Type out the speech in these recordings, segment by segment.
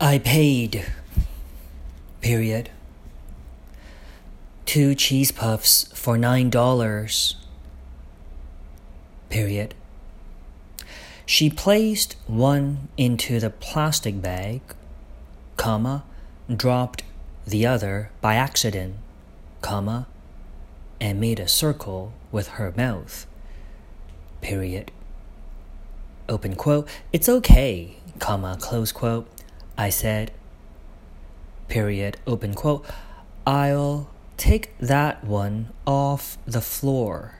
I paid. Period. Two cheese puffs for nine dollars. Period. She placed one into the plastic bag, comma, dropped the other by accident, comma, and made a circle with her mouth. Period. Open quote. It's okay, comma, close quote. I said, period, open quote. I'll take that one off the floor.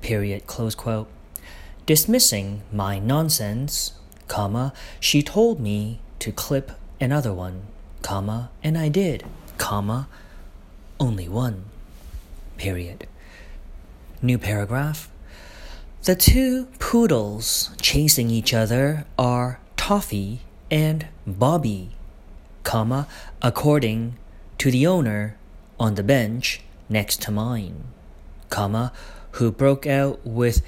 Period, close quote. Dismissing my nonsense, comma, she told me to clip another one, comma, and I did, comma, only one. Period. New paragraph. The two poodles chasing each other are Toffee and Bobby, comma, according to the owner on the bench next to mine, comma, who broke out with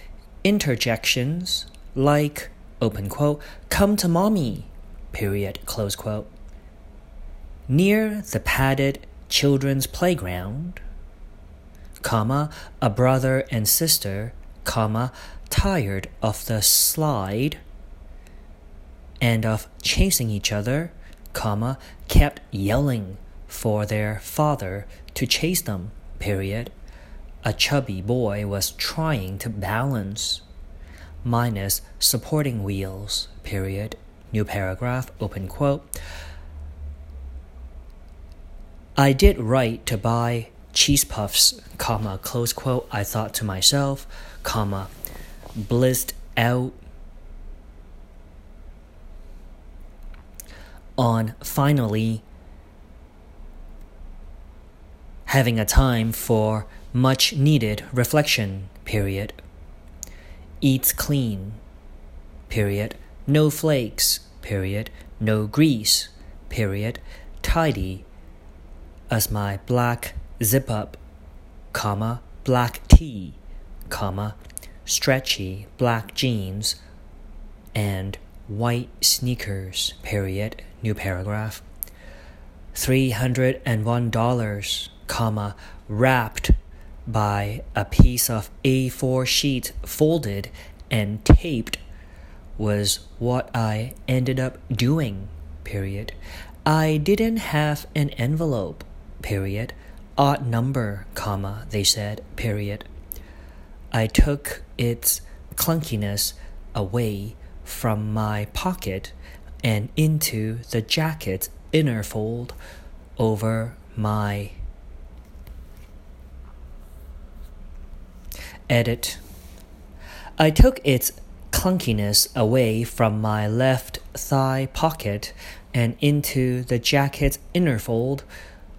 interjections like, open quote, come to mommy, period, close quote. Near the padded children's playground, comma, a brother and sister, comma, tired of the slide and of chasing each other, comma, kept yelling for their father to chase them, period. A chubby boy was trying to balance, minus supporting wheels, period. New paragraph, open quote. I did right to buy cheese puffs, comma, close quote. I thought to myself, comma, blissed out on finally having a time for much needed reflection, period. Eats clean, period. No flakes, period. No grease, period. Tidy as my black zip up, comma, black tee, comma, stretchy black jeans, and white sneakers, period, new paragraph. $301, comma, wrapped by a piece of A4 sheet folded and taped was what I ended up doing, period. I didn't have an envelope, period odd number, comma, they said, period. I took its clunkiness away from my pocket and into the jacket's inner fold over my edit. I took its clunkiness away from my left thigh pocket and into the jacket's inner fold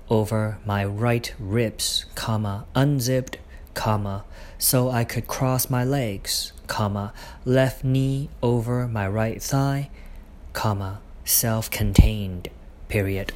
over my right ribs, comma, unzipped, comma, so I could cross my legs, comma, left knee over my right thigh, comma, self-contained, period.